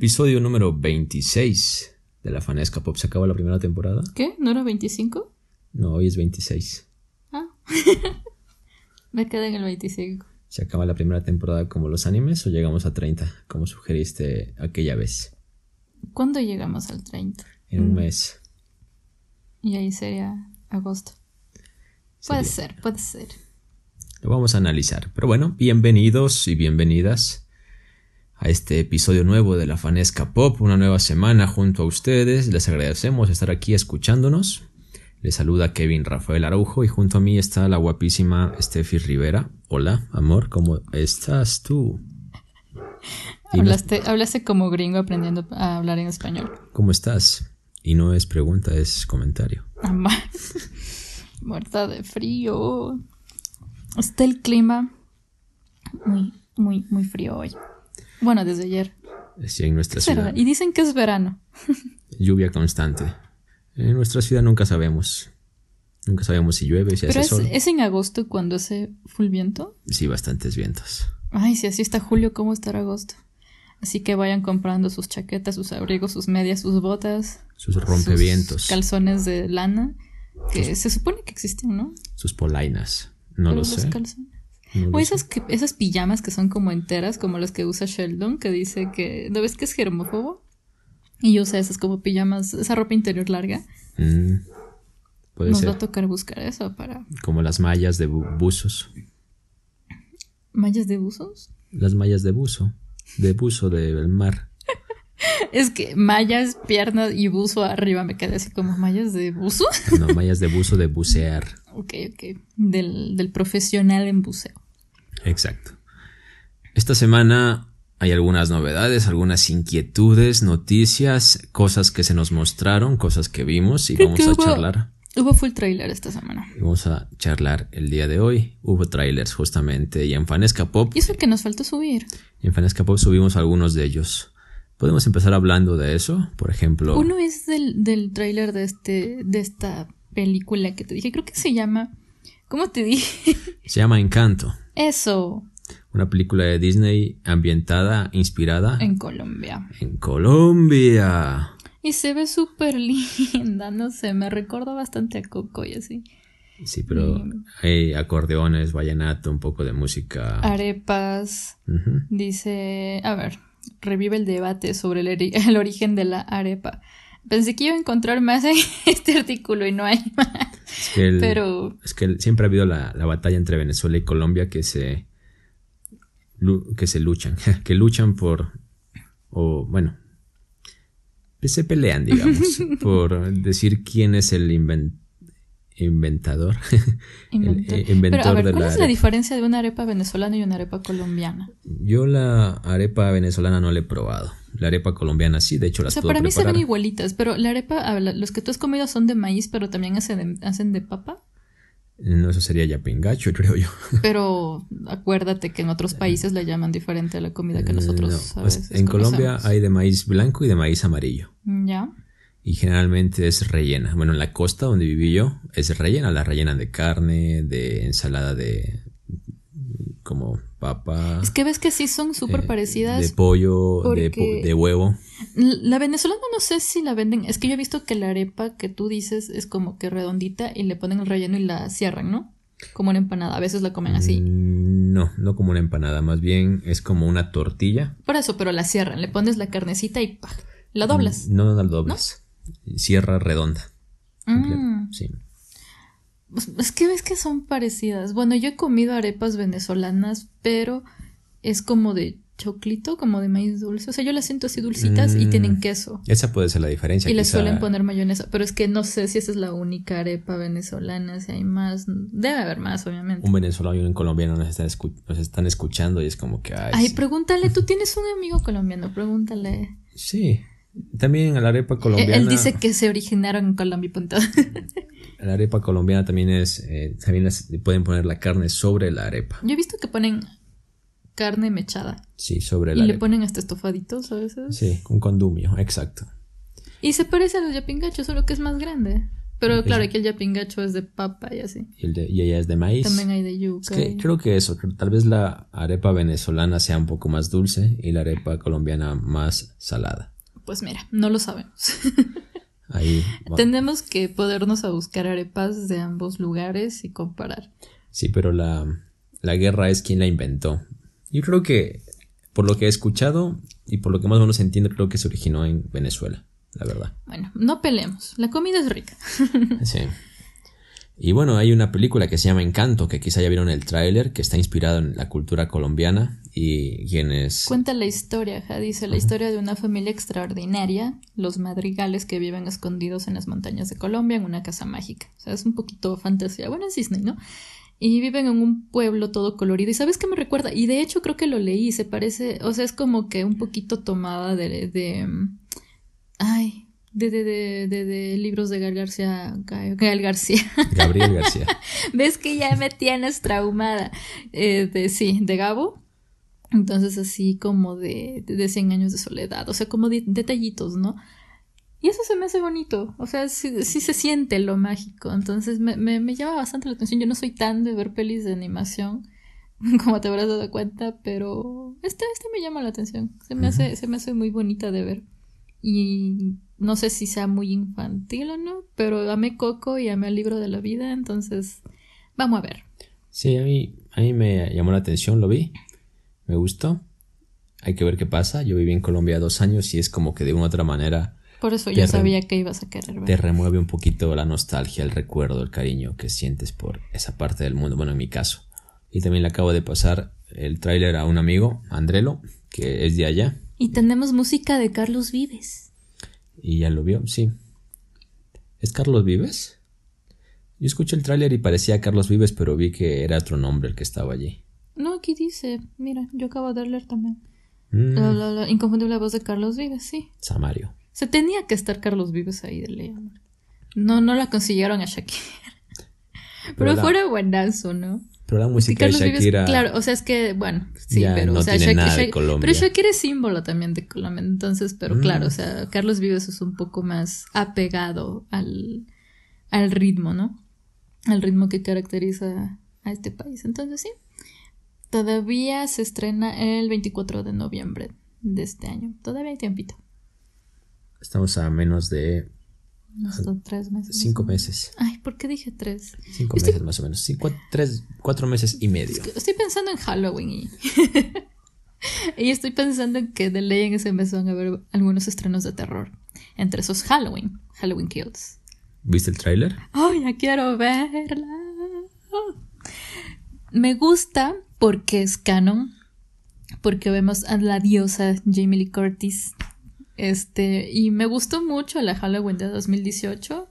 Episodio número 26 de la Fanesca Pop. ¿Se acabó la primera temporada? ¿Qué? ¿No era 25? No, hoy es 26. Ah. Me quedé en el 25. ¿Se acaba la primera temporada como los animes o llegamos a 30, como sugeriste aquella vez? ¿Cuándo llegamos al 30? En un mes. Y ahí sería agosto. Puede ser, puede ser. Lo vamos a analizar. Pero bueno, bienvenidos y bienvenidas a este episodio nuevo de la Fanesca Pop, una nueva semana junto a ustedes. Les agradecemos estar aquí escuchándonos. Les saluda Kevin Rafael Araujo y junto a mí está la guapísima Steffi Rivera. Hola, amor, ¿cómo estás tú? Hablaste, hablaste como gringo aprendiendo a hablar en español. ¿Cómo estás? Y no es pregunta, es comentario. Ama- Muerta de frío. Está el clima muy, muy, muy frío hoy. Bueno, desde ayer. Sí, en nuestra ciudad. Y dicen que es verano. Lluvia constante. En nuestra ciudad nunca sabemos. Nunca sabemos si llueve, si Pero hace es, sol. es en agosto cuando hace full viento. Sí, bastantes vientos. Ay, si así está julio, ¿cómo estará agosto? Así que vayan comprando sus chaquetas, sus abrigos, sus medias, sus botas. Sus rompevientos. sus calzones de lana. Que se supone que existen, ¿no? Sus polainas. No Pero lo los sé. calzones. O esas, que, esas pijamas que son como enteras, como las que usa Sheldon, que dice que. ¿No ves que es germófobo? Y usa esas como pijamas, esa ropa interior larga. Mm, puede Nos va a tocar buscar eso para. Como las mallas de bu- buzos. ¿Mallas de buzos? Las mallas de buzo. De buzo del mar. Es que mallas, piernas y buzo arriba me quedé así como mallas de buzo. No, mallas de buzo de bucear. ok, ok. Del, del profesional en buceo. Exacto. Esta semana hay algunas novedades, algunas inquietudes, noticias, cosas que se nos mostraron, cosas que vimos y Creo vamos a hubo- charlar. Hubo full trailer esta semana. Vamos a charlar el día de hoy. Hubo trailers justamente y en Fanesca Pop, Y eso que nos faltó subir. en Fanesca Pop subimos algunos de ellos. Podemos empezar hablando de eso, por ejemplo. Uno es del, del tráiler de este, de esta película que te dije. Creo que se llama. ¿Cómo te dije? Se llama Encanto, Eso. una película de Disney ambientada, inspirada En Colombia. en Colombia. Y se ve súper linda. No sé, me recuerda bastante a Coco y así. Sí, pero hay acordeones, vallenato, un poco de música. Arepas. Dice. A ver. Revive el debate sobre el origen de la arepa. Pensé que iba a encontrar más en este artículo y no hay más. Es que, el- Pero es que siempre ha habido la, la batalla entre Venezuela y Colombia que se que se luchan, que luchan por o bueno, se pelean, digamos, por decir quién es el inven- inventador, el, eh, inventor Pero a ver, de ¿cuál la es la arepa. diferencia de una arepa venezolana y una arepa colombiana? Yo la arepa venezolana no la he probado. La arepa colombiana sí, de hecho O las sea, puedo para mí se ven igualitas, pero la arepa, la- los que tú has comido son de maíz, pero también hacen de, hacen de papa. No, eso sería yapingacho, creo yo. Pero acuérdate que en otros países le llaman diferente a la comida que nosotros Eh, No, a pues, veces en Colombia hay de maíz blanco y de maíz amarillo. Ya. Y generalmente es rellena. Bueno, en la costa donde viví yo es rellena. La rellenan de carne, de ensalada de como papa. Es que ves que sí son súper eh, parecidas. De pollo, de, po- de huevo. La venezolana no sé si la venden. Es que yo he visto que la arepa que tú dices es como que redondita y le ponen el relleno y la cierran, ¿no? Como una empanada. A veces la comen así. Mm, No, no como una empanada. Más bien es como una tortilla. Por eso, pero la cierran. Le pones la carnecita y ¡pah! La doblas. No, no la dobles. Cierra redonda. Mm. Sí. Es que ves que son parecidas. Bueno, yo he comido arepas venezolanas, pero es como de choclito, como de maíz dulce. O sea, yo las siento así dulcitas y Mm. tienen queso. Esa puede ser la diferencia. Y le quizá- suelen poner mayonesa, pero es que no sé si esa es la única arepa venezolana, si hay más. Debe haber más, obviamente. Un venezolano y un colombiano nos están, escu- nos están escuchando y es como que... Ay, Ay, sí. pregúntale, tú tienes un amigo colombiano, pregúntale. Sí. También la arepa Él, colombiana. él dice que se originaron en Colombia y punto. La arepa colombiana también es. eh, también pueden poner la carne sobre la arepa. Yo he visto que ponen carne mechada Sí, sobre y la le arepa. ponen hasta estofaditos a veces. Sí, un condumio, exacto. Y se parece a los yapingachos, solo que es más grande. Pero claro, aquí el yapingacho es de papa y así. Y, el de, y ella es de maíz. También hay de yuca. Es que y- creo que eso, tal vez la arepa venezolana sea un poco más dulce y la arepa colombiana más salada. Pues mira, no lo sabemos. Ahí Tenemos que podernos a buscar arepas de ambos lugares y comparar. Sí, pero la, la guerra es quien la inventó. Yo creo que, por lo que he escuchado y por lo que más o menos entiendo, creo que se originó en Venezuela, la verdad. Bueno, no peleemos. La comida es rica. Sí. Y bueno, hay una película que se llama Encanto, que quizá ya vieron el tráiler, que está inspirado en la cultura colombiana y quienes... Cuenta la historia, ja, dice la historia de una familia extraordinaria, los madrigales que viven escondidos en las montañas de Colombia en una casa mágica. O sea, es un poquito fantasía. Bueno, es Disney, ¿no? Y viven en un pueblo todo colorido. ¿Y sabes qué me recuerda? Y de hecho creo que lo leí, se parece, o sea, es como que un poquito tomada de... de mm, ay, de, de, de, de, de libros de Gael García. García. Gabriel García. ¿Ves que ya me tienes traumada? Eh, de, sí, de Gabo. Entonces así como de, de 100 años de soledad, o sea, como de- detallitos, ¿no? Y eso se me hace bonito, o sea, sí, sí se siente lo mágico, entonces me, me, me llama bastante la atención. Yo no soy tan de ver pelis de animación, como te habrás dado cuenta, pero esta, esta me llama la atención, se me, hace, se me hace muy bonita de ver. Y no sé si sea muy infantil o no, pero amé Coco y amé el libro de la vida, entonces vamos a ver. Sí, a mí, a mí me llamó la atención, lo vi, me gustó. Hay que ver qué pasa. Yo viví en Colombia dos años y es como que de una u otra manera Por eso Te yo sabía que ibas a querer te ver. remueve un poquito la nostalgia, el recuerdo, el cariño que sientes por esa parte del mundo. Bueno, en mi caso. Y también le acabo de pasar el tráiler a un amigo, Andrelo, que es de allá Y tenemos música de Carlos Vives. Y ya lo vio, sí. ¿Es Carlos Vives? Yo escuché el tráiler y parecía Carlos Vives, pero vi que era otro nombre el que estaba allí. No, aquí dice, mira, yo acabo de leer también. Mm, La, la- la inconfundible voz de Carlos Vives, sí. Samario. Se tenía que estar Carlos Vives ahí de ley. No, no la consiguieron a Shakira. Pero, Pero fuera buenazo, ¿no? Pero la música de Vives, Shakira. claro, o sea, es que, bueno, sí, Ya pero, no o sea, tiene nada de Colombia. pero Shakira es símbolo también de Colombia, entonces, pero Mm. claro, o sea, Carlos Vives es un poco más apegado al, al ritmo, ¿no? Al ritmo que caracteriza a este país. Entonces, sí, todavía se estrena el 24 de noviembre de este año. Todavía hay tiempito. Estamos a menos de Unos dos, tres meses. cinco meses. Ay, ¿por qué dije tres? Cinco Estoy- meses más o menos. Sí, cua- tres, cuatro meses y medio. Estoy pensando en Halloween y. y estoy pensando en que de ley en ese mes van a haber algunos estrenos de terror. Entre esos Halloween. Halloween Kills. ¿Viste el tráiler? ¡Ay, ya quiero verla! Me gusta porque es canon. Porque vemos a la diosa Jamie Lee Curtis. Este, y me gustó mucho la Halloween de 2018.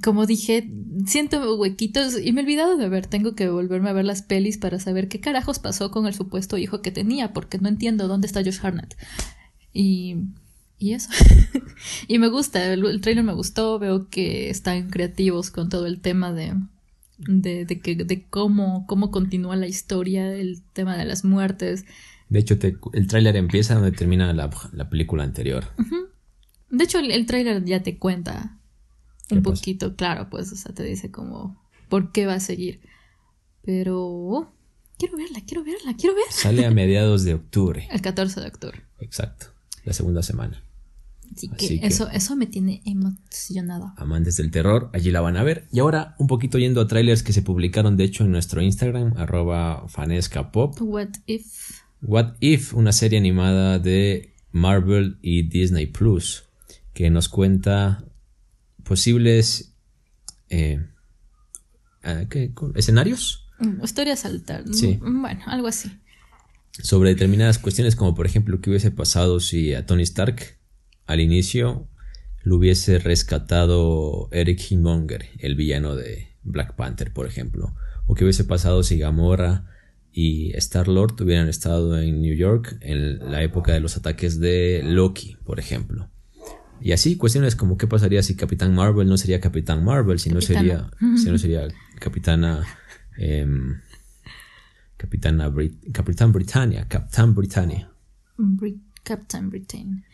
Como dije, siento huequitos y me he olvidado de ver. Tengo que volverme a ver las pelis para saber qué carajos pasó con el supuesto hijo que tenía, porque no entiendo dónde está Josh Harnett. Y, y eso. y me gusta, el, trailer me gustó. Veo que están creativos con todo el tema de, de, de, que, de cómo, cómo continúa la historia, el tema de las muertes. De hecho, te- el tráiler empieza donde termina la, la película anterior. De hecho, el, el trailer ya te cuenta ¿Qué un pasa? poquito, claro, pues, o sea, te dice como por qué va a seguir. Pero quiero verla, quiero verla, quiero ver. Sale a mediados de octubre. El 14 de octubre. Exacto. La segunda semana. Así que, Así que- Eso, eso me tiene emocionada. Amantes del terror, allí la van a ver. Y ahora, un poquito yendo a trailers que se publicaron, de hecho, en nuestro Instagram, arroba fanescapop. What if? What If, una serie animada de Marvel y Disney Plus, que nos cuenta posibles eh, ¿qué? escenarios Mm, Historia saltar. Sí. Mm, Bueno, algo así. sobre determinadas cuestiones, como por ejemplo qué hubiese pasado si a Tony Stark al inicio lo hubiese rescatado Eric Killmonger, el villano de Black Panther, por ejemplo, o qué hubiese pasado si Gamora y Star Lord hubieran estado en New York en la época de los ataques de Loki, por ejemplo. Y así cuestiones como qué pasaría si Capitán Marvel no sería Capitán Marvel, si no sería, Capitana. si no sería Capitana em, Capitana Brit- Capitán Britannia, Capitán Britannia. Bri- Captain Britain.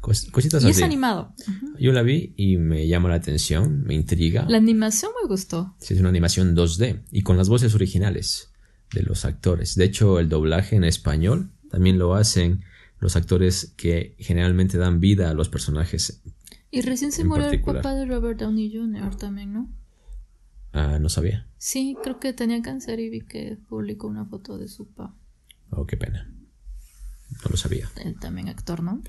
Cos- cositas Y así. es animado. Yo la vi y me llama la atención, me intriga. La animación me gustó. Sí, es una animación 2D y con las voces originales de los actores. De hecho, el doblaje en español también lo hacen los actores que generalmente dan vida a los personajes. Y recién se murió el papá de Robert Downey Jr. también, ¿no? Ah, no sabía. Sí, creo que tenía cáncer y vi que publicó una foto de su papá. Oh, qué pena. No lo sabía. Él también actor, ¿no?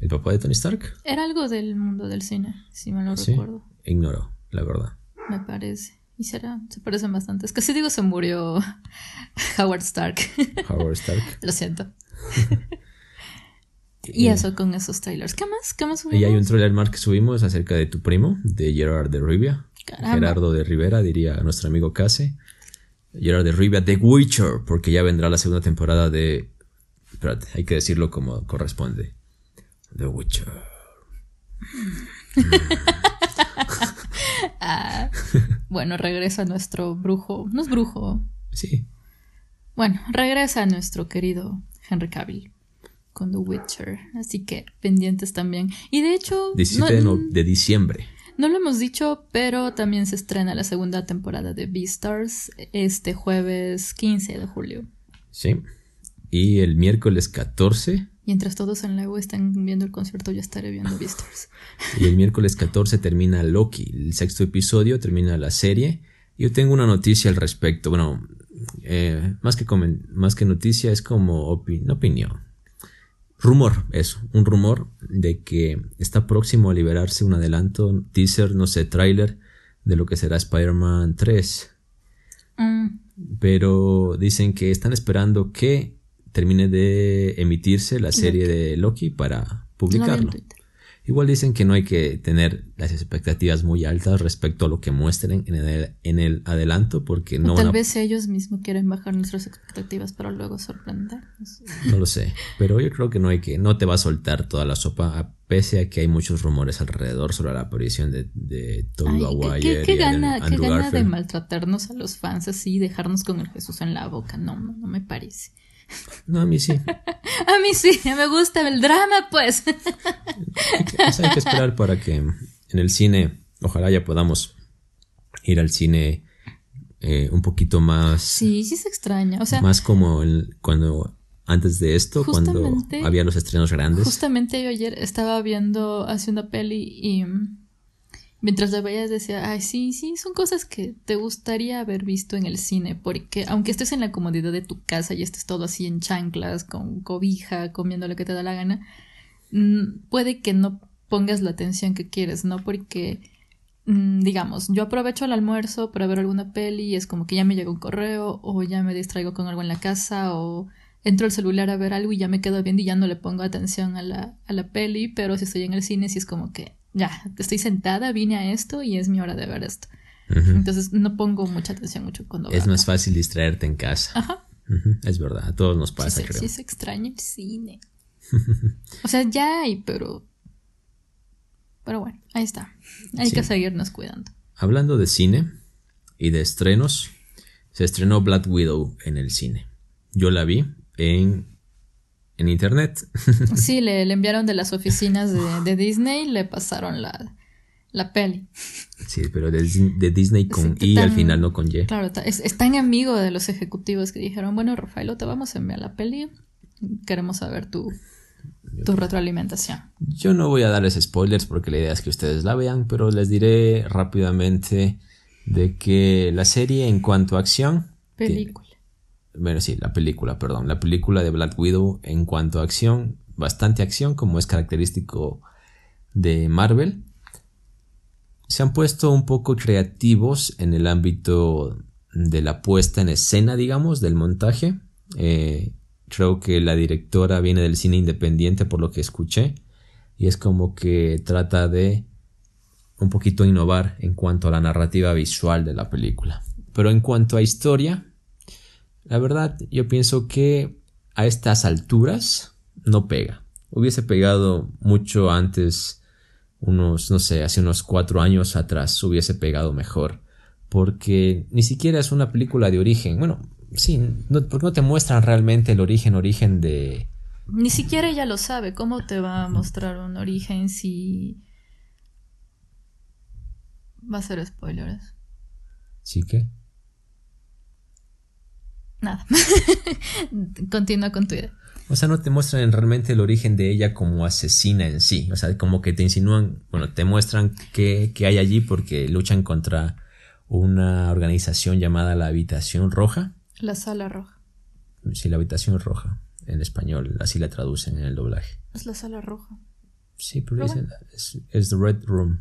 ¿El papá de Tony Stark? Era algo del mundo del cine, si me lo Sí. recuerdo. Ignoro, la verdad. Me parece. Y será, se parecen bastante. Es que si digo se murió Howard Stark. Howard Stark. lo siento. Y eso con esos trailers. ¿Qué más? ¿Qué más Y hay un subimos? trailer más que subimos acerca de tu primo, de Gerard de Rivia. Caramba. Gerardo de Rivera, diría nuestro amigo Case. Gerard de Rivia, The Witcher, porque ya vendrá la segunda temporada de... Espérate, hay que decirlo como corresponde. The Witcher. Bueno, regresa nuestro brujo. No es brujo. Sí, Bueno, regresa nuestro querido Henry Cavill con The Witcher. Así que pendientes también. Y de hecho, 17 de, no, no- de diciembre. no lo hemos dicho, pero también se estrena la segunda temporada de Beastars este jueves 15 de julio. Sí. Y el miércoles 14. Mientras todos en la EU están viendo el concierto, yo estaré viendo Beastars. Y el miércoles 14 termina Loki. El sexto episodio termina la serie. Yo tengo una noticia al respecto. Bueno, eh, más, que más que noticia es como opinión. Rumor, eso. Un rumor de que está próximo a liberarse un adelanto, teaser, no sé, tráiler de lo que será Spider-Man 3. Mm, Pero dicen que están esperando que termine de emitirse la serie de Loki para publicarlo. Igual dicen que no hay que tener las expectativas muy altas respecto a lo que muestren en el, en el adelanto porque O no tal van a- vez ellos mismos quieren bajar nuestras expectativas para luego sorprendernos. no lo sé, pero yo creo que no hay que no te va a soltar toda la sopa a- pese a que hay muchos rumores alrededor sobre la aparición de, de Tobey ¿qué- Maguire ¿Qué, qué y Andrew- gana, qué Andrew gana de maltratarnos a los fans así y dejarnos con el Jesús en la boca? No, no me parece. No, a mí sí. A mí sí, me gusta el drama, pues. Pues hay que esperar para que en el cine, ojalá ya podamos ir al cine eh, un poquito más, Sí, sí se extraña. O sea, más como el- cuando antes de esto, cuando había los estrenos grandes. justamente yo ayer estaba viendo hace una peli y mientras la veía decía, ay, sí, sí, son cosas que te gustaría haber visto en el cine, porque aunque estés en la comodidad de tu casa y estés todo así en chanclas, con cobija, comiendo lo que te da la gana, mm, puede que no pongas la atención que quieres, ¿no? Porque, mm, digamos, yo aprovecho el almuerzo para ver alguna peli y es como que ya me llega un correo o ya me distraigo con algo en la casa o entro al celular a ver algo y ya me quedo viendo y ya no le pongo atención a la, a la peli, pero si estoy en el cine sí es como que ya, estoy sentada, vine a esto y es mi hora de ver esto. Entonces no pongo mucha atención mucho cuando Es más fácil distraerte en casa. Ajá. Es verdad, a todos nos Sí, pasa, se, creo. sí se extraña el cine. o sea, ya hay, pero... Pero bueno, ahí está. Hay Sí. que seguirnos cuidando. Hablando de cine y de estrenos, se estrenó Black Widow en el cine. Yo la vi en, en internet. Sí, le, le enviaron de las oficinas de, de Disney, le pasaron la, la peli. sí, pero de, de Disney con Sí, I al final, no con Y. Claro, es, es tan amigo de los ejecutivos que dijeron, bueno, Rafaelo, te vamos a enviar la peli. Queremos saber tu, tu retroalimentación. Yo no voy a darles spoilers porque la idea es que ustedes la vean, pero les diré rápidamente de que la serie en cuanto a acción... Película. Bueno, sí, la película, perdón. La película de Black Widow en cuanto a acción, bastante acción, como es característico de Marvel. Se han puesto un poco creativos en el ámbito de la puesta en escena, digamos, del montaje. Eh, creo que la directora viene del cine independiente por lo que escuché. Y es como que trata de un poquito innovar en cuanto a la narrativa visual de la película. Pero en cuanto a historia, la verdad, yo pienso que a estas alturas no pega. Hubiese pegado mucho antes, unos, no sé, hace unos cuatro años atrás, hubiese pegado mejor. Porque ni siquiera es una película de origen. Bueno, sí, no, porque no te muestran realmente el origen, origen de, Ni siquiera ella lo sabe. ¿Cómo te va a mostrar un origen si... Va a ser spoilers. ¿Sí que? Nada. Continúa con tu idea. O sea, no te muestran realmente el origen de ella como asesina en sí. O sea, como que te insinúan, bueno, te muestran qué, hay allí porque luchan contra una organización llamada la Habitación Roja. La Sala Roja. Sí, la Habitación Roja. En español, así la traducen en el doblaje. Es la Sala Roja. Sí, pero, dicen, es, The Red Room.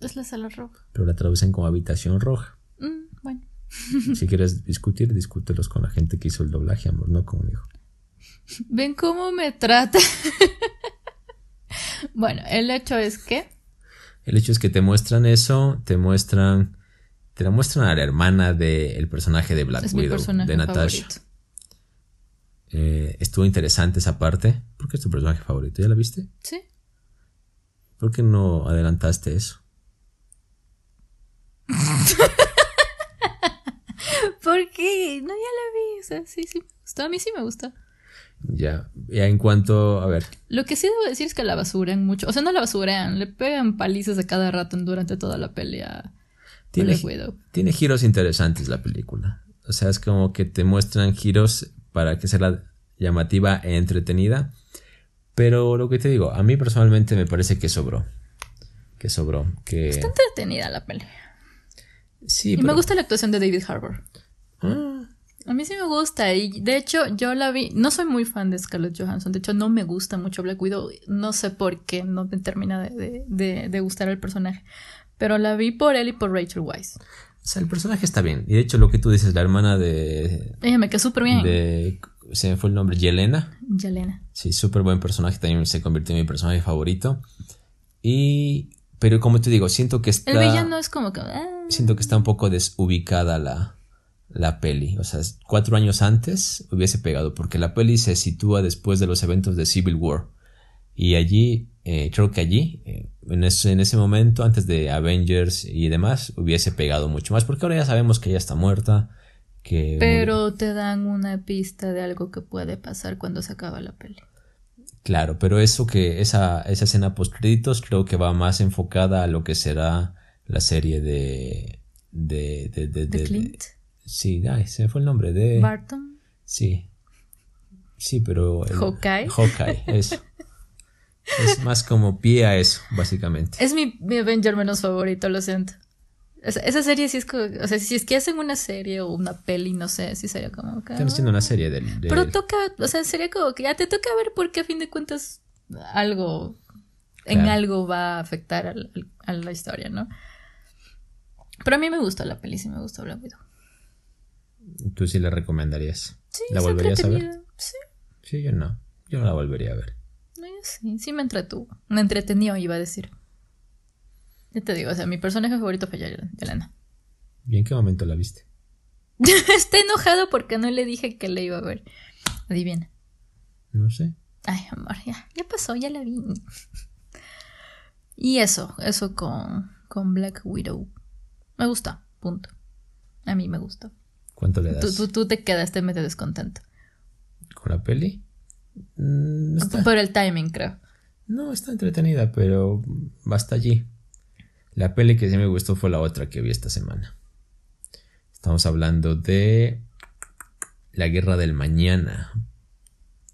Es la Sala Roja. Pero la traducen como Habitación Roja. Mm, bueno. si quieres discutir, discútelos con la gente que hizo el doblaje, amor, no conmigo. ¿Ven cómo me trata? bueno, el hecho es que... El hecho es que te muestran eso, te muestran... Te la muestran a la hermana del personaje de Black Widow, de Natasha. Eh, estuvo interesante esa parte. ¿Por qué es tu personaje favorito? ¿Ya la viste? Sí. ¿Por qué no adelantaste eso? ¿Por qué? No, ya la vi. O sea, sí, sí me gustó. A mí sí me gustó. Ya, ya en cuanto, a ver. Lo que sí debo decir es que la basuran mucho. O sea, no la basuran, le pegan palizas a cada rato durante toda la pelea. Tiene, tiene giros interesantes la película. O sea, es como que te muestran giros para que sea llamativa e entretenida. Pero lo que te digo, a mí personalmente me parece que sobró. Que sobró. Que... Está entretenida la pelea. Sí, y me gusta la actuación de David Harbour. A mí sí me gusta y de hecho yo la vi, no soy muy fan de Scarlett Johansson, de hecho no me gusta mucho Black Widow, no sé por qué no me termina de, gustar el personaje, pero la vi por él y por Rachel Weisz. O sea, el personaje está bien. Y de hecho, lo que tú dices, la hermana de. Ella me quedó súper bien. De, se me fue el nombre, Yelena. Yelena. Sí, súper buen personaje. También se convirtió en mi personaje favorito. Y. Pero como te digo, siento que está. El villano es como que. Ah. Siento que está un poco desubicada la, la peli. O sea, cuatro años antes hubiese pegado, porque la peli se sitúa después de los eventos de Civil War. Y allí, eh, creo que allí, eh, en, ese, en, ese, momento, antes de Avengers y demás, hubiese pegado mucho más, porque ahora ya sabemos que ella está muerta. Que pero te dan una pista de algo que puede pasar cuando se acaba la peli. Claro, pero eso que esa, esa escena post créditos creo que va más enfocada a lo que será la serie de de de, de, de Clint. Sí, ay, se me fue el nombre de. Barton. Sí. Sí, pero. El... Hawkeye. Hawkeye, eso. es más como pie a eso, básicamente. Es mi, mi Avenger menos favorito, lo siento. Esa, serie sí es como, o sea, si es que hacen una serie o una peli, no sé, si sería como Están haciendo una serie de, Pero toca, o sea, sería como que ya te toca ver porque a fin de cuentas algo, en algo va a afectar a la historia, ¿no? Pero a mí me gustó la peli, sí me gustó Black Widow. ¿Tú sí la recomendarías? Sí, ¿La volverías a ver? Sí. Sí, yo no. Yo no la volvería a ver. No, yo sí. Sí me entretuvo. Me entretenió, iba a decir. Ya te digo, o sea, mi personaje favorito fue Yelena. ¿Y en qué momento la viste? Está enojado porque no le dije que la iba a ver. Adivina. No sé. Ay, amor, ya, ya pasó, ya la vi. Y eso, eso con, con Black Widow. Me gusta, punto. A mí me gustó. ¿Cuánto le das? Tú, te quedaste medio descontento. ¿Con la peli? Mm, Por el timing, creo. No, está entretenida, pero basta allí. La peli que sí me gustó fue la otra que vi esta semana. Estamos hablando de La Guerra del Mañana,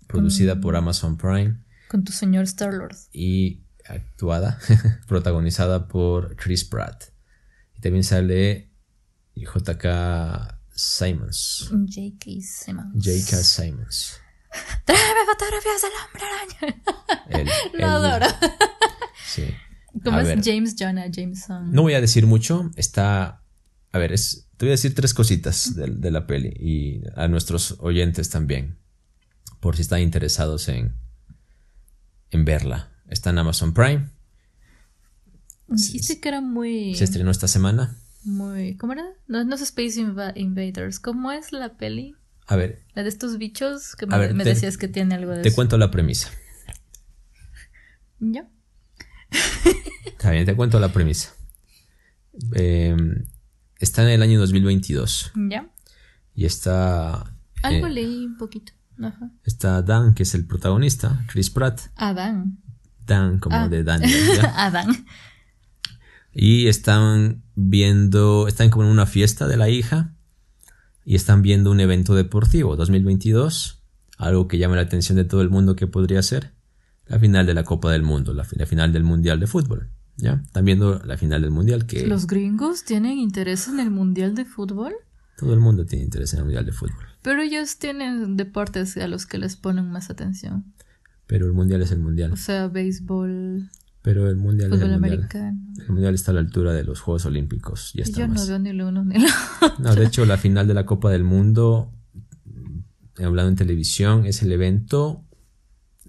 producida por Amazon Prime. Con tu señor Star-Lord. Y actuada, protagonizada por Chris Pratt. Y también sale JK Simons. J.K. Simons. J.K. Simons. Tráeme fotografías del hombre araña. Lo adoro. Sí. ¿Cómo es James Jonah Jameson? No voy a decir mucho. Está. A ver, es, te voy a decir tres cositas de, de, la peli y a nuestros oyentes también. Por si están interesados en, en verla. Está en Amazon Prime. Dijiste que era muy. Se estrenó esta semana muy... ¿Cómo era? No, no es Space Invaders. ¿Cómo es la peli? A ver. La de estos bichos que me, decías que tiene algo de Te cuento la premisa. ¿Ya? Está bien, te cuento la premisa. Em, está en el año 2022. ¿Ya? Y está... Algo leí un poquito. Ajá. Está Dan, que es el protagonista, Chris Pratt. Adán. Dan, como Ah. de Daniel. ¿ya? Adán. Y están viendo, están como en una fiesta de la hija y están viendo un evento deportivo 2022, algo que llama la atención de todo el mundo que podría ser la final de la Copa del Mundo, la, la final del Mundial de Fútbol. ¿Ya? Están viendo la final del Mundial que ¿Los gringos tienen interés en el Mundial de Fútbol? todo el mundo tiene interés en el Mundial de Fútbol. Pero ellos tienen deportes a los que les ponen más atención. Pero el Mundial es el O Mundial. sea, béisbol, Pero el Mundial es el fútbol Mundial. americano. El Mundial está a la altura de los Juegos Olímpicos. Ya está yo no veo ni lo uno ni lo No, de hecho, la final de la Copa del Mundo, eh, hablando en televisión, es el evento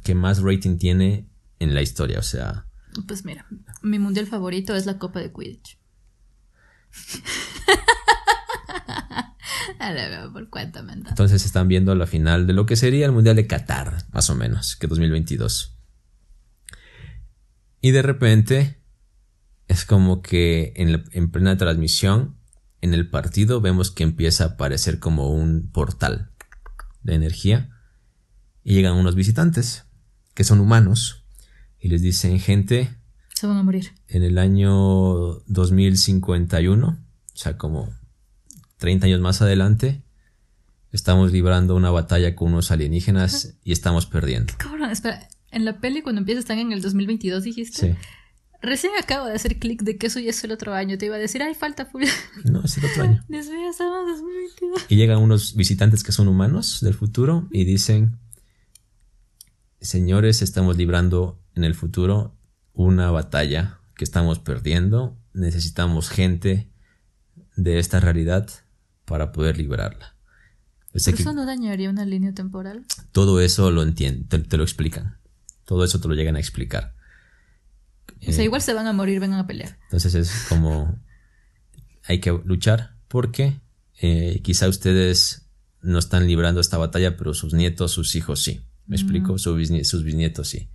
que más rating tiene en la historia. O sea, Pues mira, mi mundial favorito es la Copa de Quidditch. A ver, por entonces. entonces están viendo la final de lo que sería el Mundial de Qatar, más o menos, que 2022. Y de repente, es como que en, la- en plena transmisión, en el partido, vemos que empieza a aparecer como un portal de energía. Y llegan unos visitantes, que son humanos, y les dicen, gente, Se van a morir. en el año 2051, o sea, como 30 años más adelante, estamos librando una batalla con unos alienígenas y estamos perdiendo. Cabrón, espera. En la peli, cuando empieza, están en el 2022, dijiste. Sí. Recién acabo de hacer clic de que eso ya es el otro año. Te iba a decir, ay, falta full. No, es el otro año. Dios mío, estamos en 2022. Y llegan unos visitantes que son humanos del futuro y dicen, señores, estamos librando en el futuro una batalla que estamos perdiendo. Necesitamos gente de esta realidad para poder librarla. O sea ¿Pero que eso no dañaría una línea temporal? todo eso lo entienden, te, te lo explican. Todo eso te lo llegan a explicar. O sea, igual se van a morir, vengan a pelear. Entonces es como hay que luchar porque eh, quizá ustedes no están librando esta batalla, pero sus nietos, sus hijos sí. ¿Me explico? Bisnie- sus bisnietos sí.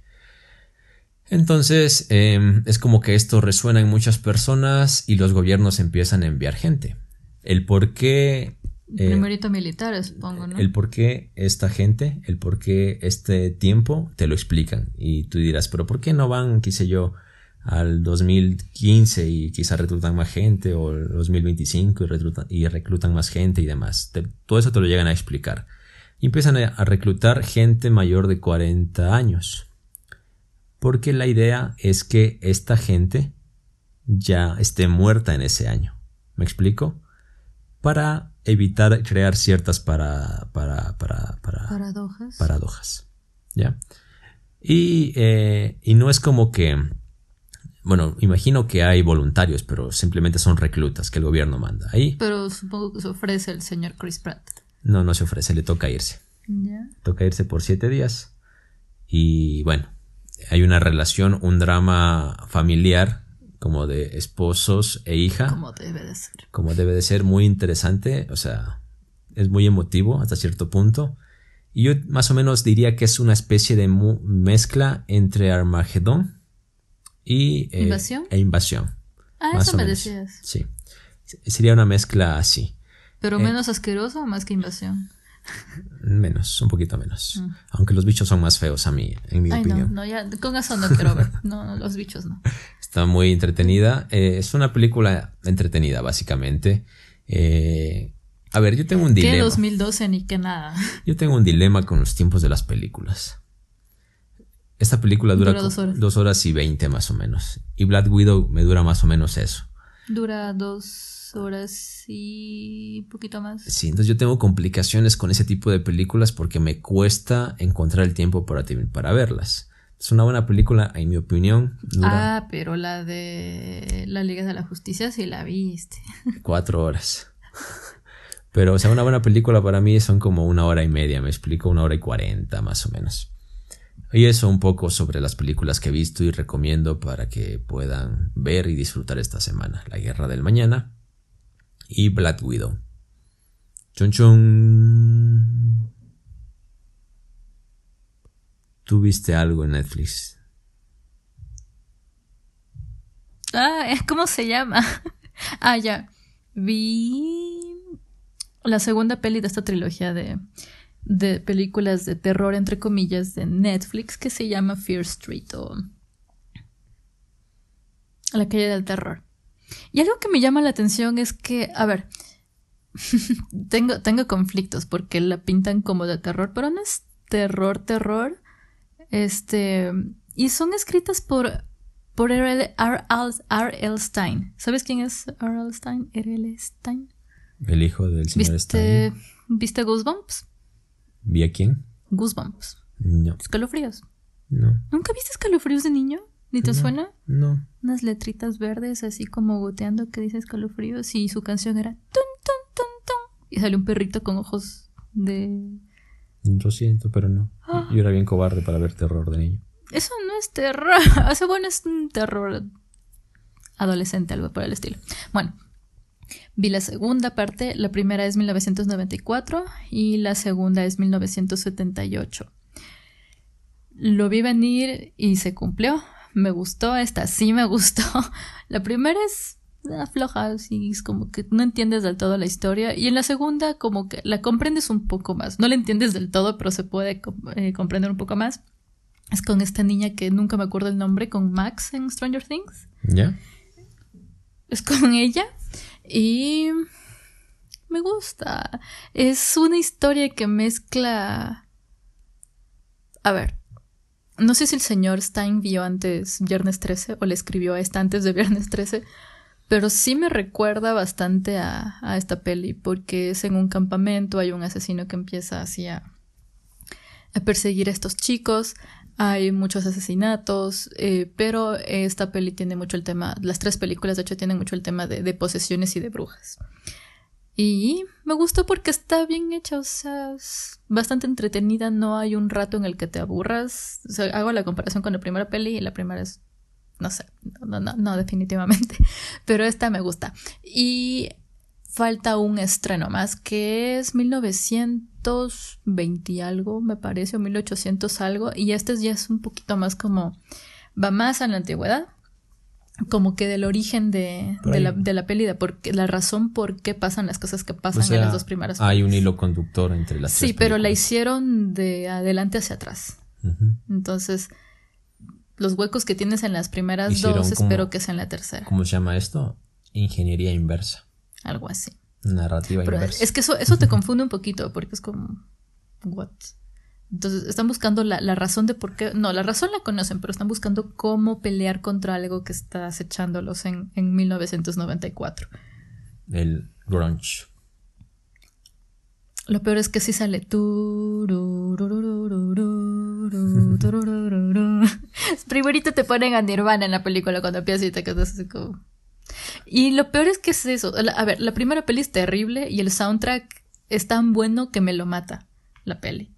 Entonces eh, es como que esto resuena en muchas personas y los gobiernos empiezan a enviar gente. El por qué... eh, Primerito militar, supongo, ¿no? el por qué esta gente, el por qué este tiempo, te lo explican. Y tú dirás, pero ¿por qué no van, qué sé yo, al 2015 y quizá reclutan más gente o el 2025 y reclutan, y reclutan más gente y demás? Te- todo eso te lo llegan a explicar. Y empiezan a, a reclutar gente mayor de 40 años. Porque la idea es que esta gente ya esté muerta en ese año. ¿Me explico? Para evitar crear ciertas para, para, para, para, Paradojas. paradojas. ¿Ya? Y, eh, y no es como que, bueno, imagino que hay voluntarios, pero simplemente son reclutas que el gobierno manda. Ahí Pero supongo que se ofrece el señor Chris Pratt. no, no se ofrece, le toca irse. Ya. Toca irse por siete días. Y bueno, hay una relación, un drama familiar, como de esposos e hija. Como debe de ser. como debe de ser, muy interesante, o sea, es muy emotivo hasta cierto punto. Y yo más o menos diría que es una especie de mezcla entre Armagedón y... eh, ¿Invasión? E invasión. Ah, más eso me menos. decías. Sí. Sería una mezcla así. Pero Eh. menos asqueroso o más que invasión. Menos, un poquito menos. Mm. Aunque los bichos son más feos a mí, en mi Ay, opinión. no, ya, con eso no quiero ver. No, no, los bichos no. Está muy entretenida. Eh, es una película entretenida, básicamente. Eh, a ver, yo tengo un Que dilema. 2012 ni que nada. Yo tengo un dilema con los tiempos de las películas. Esta película dura, Dura dos horas. dos horas y veinte más o menos. Y Black Widow me dura más o menos eso. Dura dos horas y un poquito más. Sí, entonces yo tengo complicaciones con ese tipo de películas porque me cuesta encontrar el tiempo para, para verlas. Es una buena película, en mi opinión. Dura Ah, pero la de la Liga de la Justicia sí la viste. cuatro horas. Pero, o sea, una buena película para mí son como una hora y media, me explico, una hora y cuarenta más o menos. Y eso un poco sobre las películas que he visto y recomiendo para que puedan ver y disfrutar esta semana. La Guerra del Mañana y Black Widow. Chun chun. ¿Tú viste algo en Netflix? Ah, es ¿cómo se llama? ah, ya. Vi la segunda peli de esta trilogía de de películas de terror, entre comillas, de Netflix que se llama Fear Street o La calle del terror. Y algo que me llama la atención es que, a ver, tengo, tengo conflictos porque la pintan como de terror, pero no es terror, terror. Este, y son escritas por, por R. L. Stein. ¿Sabes quién es R. L. Stein? R. L. Stein. El hijo del señor ¿Viste, Stein. ¿Viste Goosebumps? ¿Vi a quién? Goosebumps. No. Escalofríos. No. ¿Nunca viste escalofríos de niño? ¿Ni te No. suena? No. Unas letritas verdes así como goteando que dice escalofríos y su canción era tun tun tun tun y sale un perrito con ojos de Lo siento, pero no. Ah. Yo era bien cobarde para ver terror de niño. Eso no es terror. O sea, bueno, es un terror adolescente, algo por el estilo. Bueno, vi la segunda parte. La primera es 1994 y la segunda es 1978. Lo vi venir y se cumplió. Me gustó, esta sí me gustó. La primera es ah, floja, así es como que no entiendes del todo la historia. Y en la segunda, como que la comprendes un poco más. No la entiendes del todo, pero se puede eh, comprender un poco más. Es con esta niña que nunca me acuerdo el nombre, con Max en Stranger Things. ¿Ya? Es con ella. Y me gusta. Es una historia que mezcla... A ver. No sé si el señor Stein vio antes Viernes 13 o le escribió a esta antes de Viernes 13, pero sí me recuerda bastante a, a esta peli porque es en un campamento, hay un asesino que empieza así a, a perseguir a estos chicos, hay muchos asesinatos, eh, pero esta peli tiene mucho el tema, las tres películas de hecho tienen mucho el tema de, de posesiones y de brujas. Y me gustó porque está bien hecha, o sea, es bastante entretenida, no hay un rato en el que te aburras. O sea, hago la comparación con la primera peli y la primera es, no sé, no, no, no, definitivamente, pero esta me gusta. Y falta un estreno más que es 1920 y algo, me parece, o 1800 algo, y este ya es un poquito más como, va más a la antigüedad, como que del origen de, de, la, de la peli, de por qué- la razón por qué pasan las cosas que pasan O sea, en las dos primeras hay un hilo conductor entre las Sí, pero la hicieron de adelante hacia atrás. Entonces, los huecos que tienes en las primeras Hicieron dos, como- espero que sea en la tercera. ¿Cómo se llama esto? Ingeniería inversa. Algo así. Narrativa Pero inversa. es que eso, eso te confunde un poquito, porque es como. ¿What? Entonces, están buscando la, la razón de por qué. No, la razón la conocen, pero están buscando cómo pelear contra algo que está acechándolos en, en 1994. El grunge. Lo peor es que sí sale. Primerito te ponen a Nirvana en la película cuando empiezas y te quedas así como. Y lo peor es que es eso. A ver, la primera peli es terrible y el soundtrack es tan bueno que me lo mata la peli.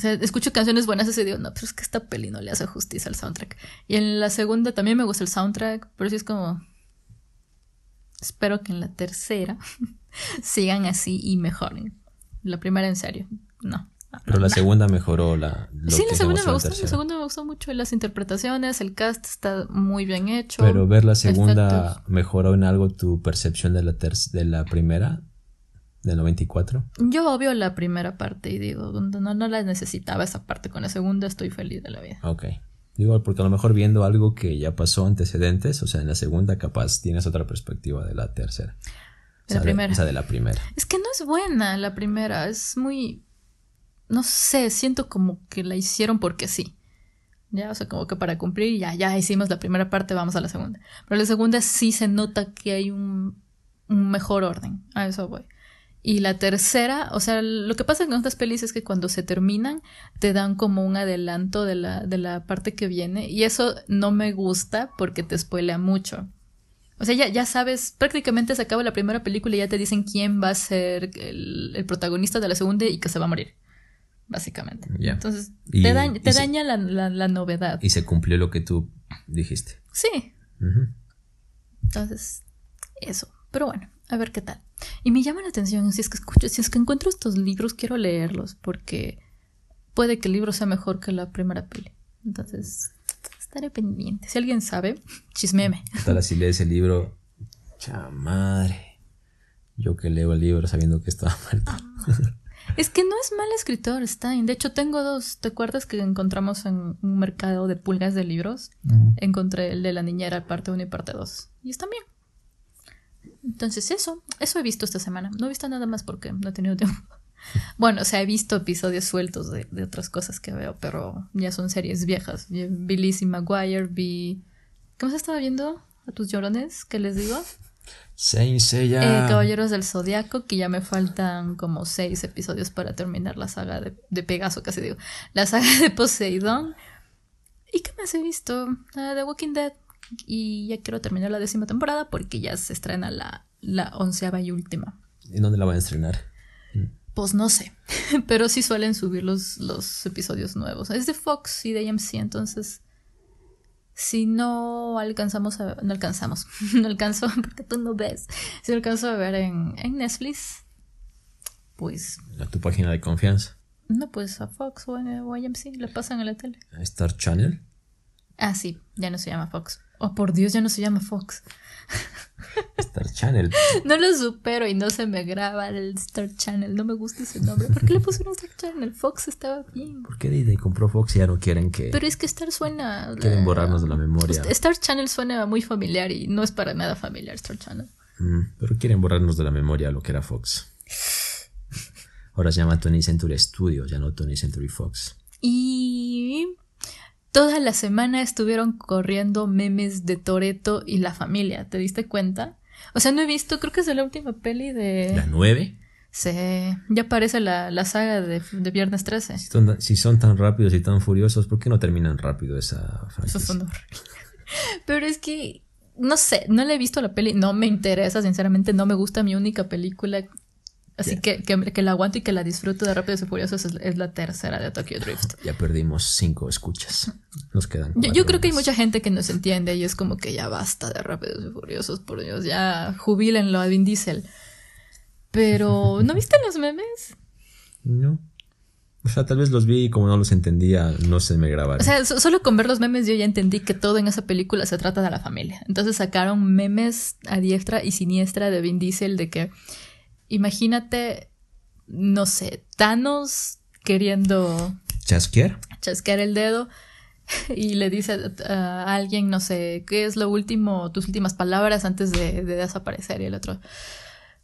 O sea, escucho canciones buenas y digo, no, pero es que esta peli no le hace justicia al soundtrack. Y en la segunda también me gusta el soundtrack, pero sí es como. Espero que en la tercera sigan así y mejoren. La primera en serio, no. Pero la no. segunda mejoró la. lo Sí, que la se segunda me gustó, la segunda me gustó mucho las interpretaciones, el cast está muy bien hecho. Pero ver la segunda efectos. mejoró en algo tu percepción de la, ter- de la primera, del 94. Yo obvio la primera parte y digo, no, no la necesitaba esa parte, con la segunda estoy feliz de la vida. Ok. Digo, porque a lo mejor viendo algo que ya pasó antecedentes, o sea, en la segunda capaz tienes otra perspectiva de la tercera. De la O sea, primera. o sea, de la primera. Es que no es buena la primera, es muy... No sé, siento como que la hicieron porque sí. Ya, o sea, como que para cumplir, ya, ya hicimos la primera parte, vamos a la segunda. Pero la segunda sí se nota que hay un, un mejor orden, a eso voy. Y la tercera, o sea, lo que pasa con estas pelis es que cuando se terminan, te dan como un adelanto de la, de la parte que viene. Y eso no me gusta porque te spoilea mucho. O sea, ya, ya sabes, prácticamente se acaba la primera película y ya te dicen quién va a ser el, el protagonista de la segunda y que se va a morir. Básicamente. Entonces, Y- te, y te se- daña la, la- la novedad. Y se cumplió lo que tú dijiste. Sí. Entonces, eso. Pero bueno, a ver qué tal. Y me llama la atención, si es que escucho, si es que encuentro estos libros, quiero leerlos, porque puede que el libro sea mejor que la primera peli. Entonces, estaré pendiente. Si alguien sabe, chismeme. ¿Qué tal si lees el libro? Cha madre. Yo que leo el libro sabiendo que estaba muerto. Es que no es mal escritor, Stein. De hecho, tengo dos. ¿Te acuerdas que encontramos en un mercado de pulgas de libros? Encontré el de la niñera, parte 1 y parte 2. Y está bien. Entonces, eso. Eso he visto esta semana. No he visto nada más porque no he tenido tiempo. Bueno, o sea, he visto episodios sueltos de, de otras cosas que veo, pero ya son series viejas. Vi Lizzie McGuire, vi. ¿Qué más estaba viendo? ¿A tus llorones? ¿Qué les digo? Saint Seiya. Eh, Caballeros del Zodiaco, que ya me faltan como seis episodios para terminar la saga de, de Pegaso, casi digo. La saga de Poseidón. ¿Y qué más he visto? Ah, The Walking Dead. Y ya quiero terminar la décima temporada porque ya se estrena la, la onceava y última. ¿Y dónde la van a estrenar? Pues no sé, pero sí suelen subir los, los episodios nuevos. Es de Fox y de AMC, entonces si no alcanzamos a, no alcanzamos, no alcanzo, porque tú no ves, si no alcanzo a ver en, en Netflix, pues... A tu página de confianza. No, pues a Fox o, a, o a AMC, le pasan en la tele. ¿A Star Channel? Ah, sí, ya no se llama Fox. Oh, por Dios, ya no se llama Fox. Star Channel. No lo supero y no se me graba el Star Channel. No me gusta ese nombre. ¿Por qué le pusieron Star Channel? Fox estaba bien. ¿Por qué Disney compró Fox y ya no quieren que... Pero es que Star suena... Quieren borrarnos de la memoria. Star Channel suena muy familiar y no es para nada familiar Star Channel. Mm, pero quieren borrarnos de la memoria lo que era Fox. Ahora se llama 20th Century Studios, ya no 20th Century Fox. Y toda la semana estuvieron corriendo memes de Toreto y la familia. ¿Te diste cuenta? O sea, no he visto, creo que es de la última peli de. ¿La 9? Sí, ya aparece la, la saga de, de, Viernes 13. Si son, si son, tan rápidos y tan furiosos, ¿por qué no terminan rápido esa franquicia? Eso son Pero es que, no sé, no le he visto la peli, no me interesa, sinceramente, no me gusta mi única película. Así yeah. que, que, que, la aguanto y que la disfruto de Rápidos y Furiosos es, es, la tercera de Tokyo Drift. Ya perdimos cinco escuchas. Nos quedan. Yo, yo, creo que hay mucha gente que nos entiende y es como que ya basta de Rápidos y Furiosos, por Dios, ya jubílenlo a Vin Diesel. Pero, ¿no viste los memes? No. O sea, tal vez los vi y como no los entendía, no se me grabaron. O sea, so solo con ver los memes yo ya entendí que todo en esa película se trata de la familia. Entonces sacaron memes a diestra y siniestra de Vin Diesel de que, imagínate, no sé, Thanos queriendo... ¿Chasquear? Chasquear el dedo y le dice a, a alguien, no sé, ¿qué es lo último, tus últimas palabras antes de, de desaparecer? Y el otro...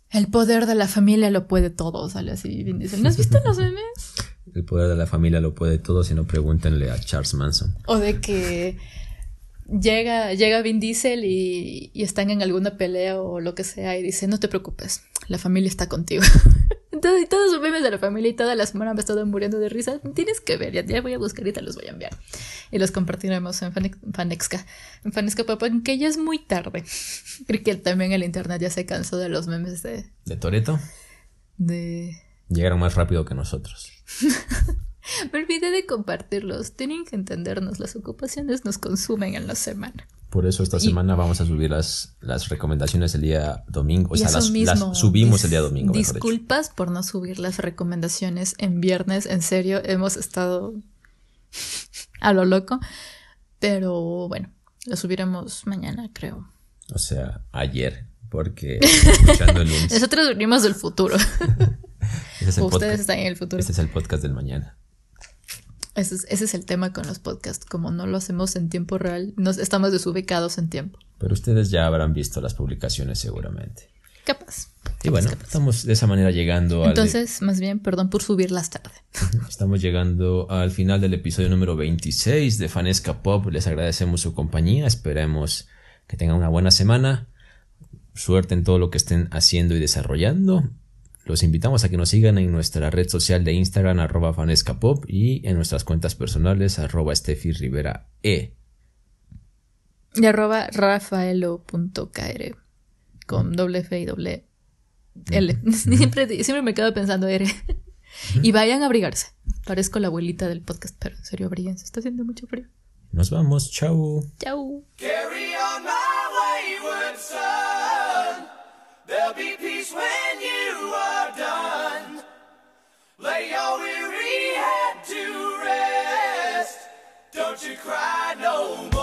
El poder de la familia lo puede todo, sale así. Vin Diesel. ¿No has visto los memes? El poder de la familia lo puede todo, si no pregúntenle a Charles Manson. O de que llega, llega Vin Diesel y, y, están en alguna pelea o lo que sea y dice, no te preocupes, la familia está contigo. Entonces, y todos los memes de la familia y toda la semana me he estado muriendo de risa. Tienes que ver, ya, ya, voy a buscar y te los voy a enviar. Y los compartiremos en Fanexca, en Fanexca Papá, que ya es muy tarde. Creo que también el internet ya se cansó de los memes de... ¿De Toreto? De... Llegaron más rápido que nosotros. Me olvidé de compartirlos. Tienen que entendernos, las ocupaciones nos consumen en la semana. Por eso esta semana vamos a subir las, las recomendaciones el día domingo. O sea, las, mismo, las, subimos el día domingo. Disculpas por no subir las recomendaciones en viernes. En serio, hemos estado a lo loco. Pero bueno, lo subiremos mañana, creo. O sea, ayer. Porque escuchando el lunes. Nosotros venimos del futuro. Ese es el Ustedes podcast. están en el futuro. Este es el podcast del mañana. Ese es, ese es, el tema con los podcasts. Como no lo hacemos en tiempo real, nos estamos desubicados en tiempo. Pero ustedes ya habrán visto las publicaciones seguramente. Capaz. Y bueno, capaz. estamos de esa manera llegando al. Entonces, más bien, perdón por subirlas tarde. Estamos llegando al final del episodio número 26 de Fanesca Pop. Les agradecemos su compañía. Esperemos que tengan una buena semana. Suerte en todo lo que estén haciendo y desarrollando. Los invitamos a que nos sigan en nuestra red social de Instagram, arroba fanescapop, y en nuestras cuentas personales, arroba Steffi Rivera E. Y arroba rafaelo.kr, con doble F y doble L. siempre, siempre me quedo pensando R. y vayan a abrigarse. Parezco la abuelita del podcast, pero en serio, abríguense. Está haciendo mucho frío. Nos vamos, chau. Chau. Carry on my wayward son. There'll be Lay your weary head to rest. Don't you cry no more.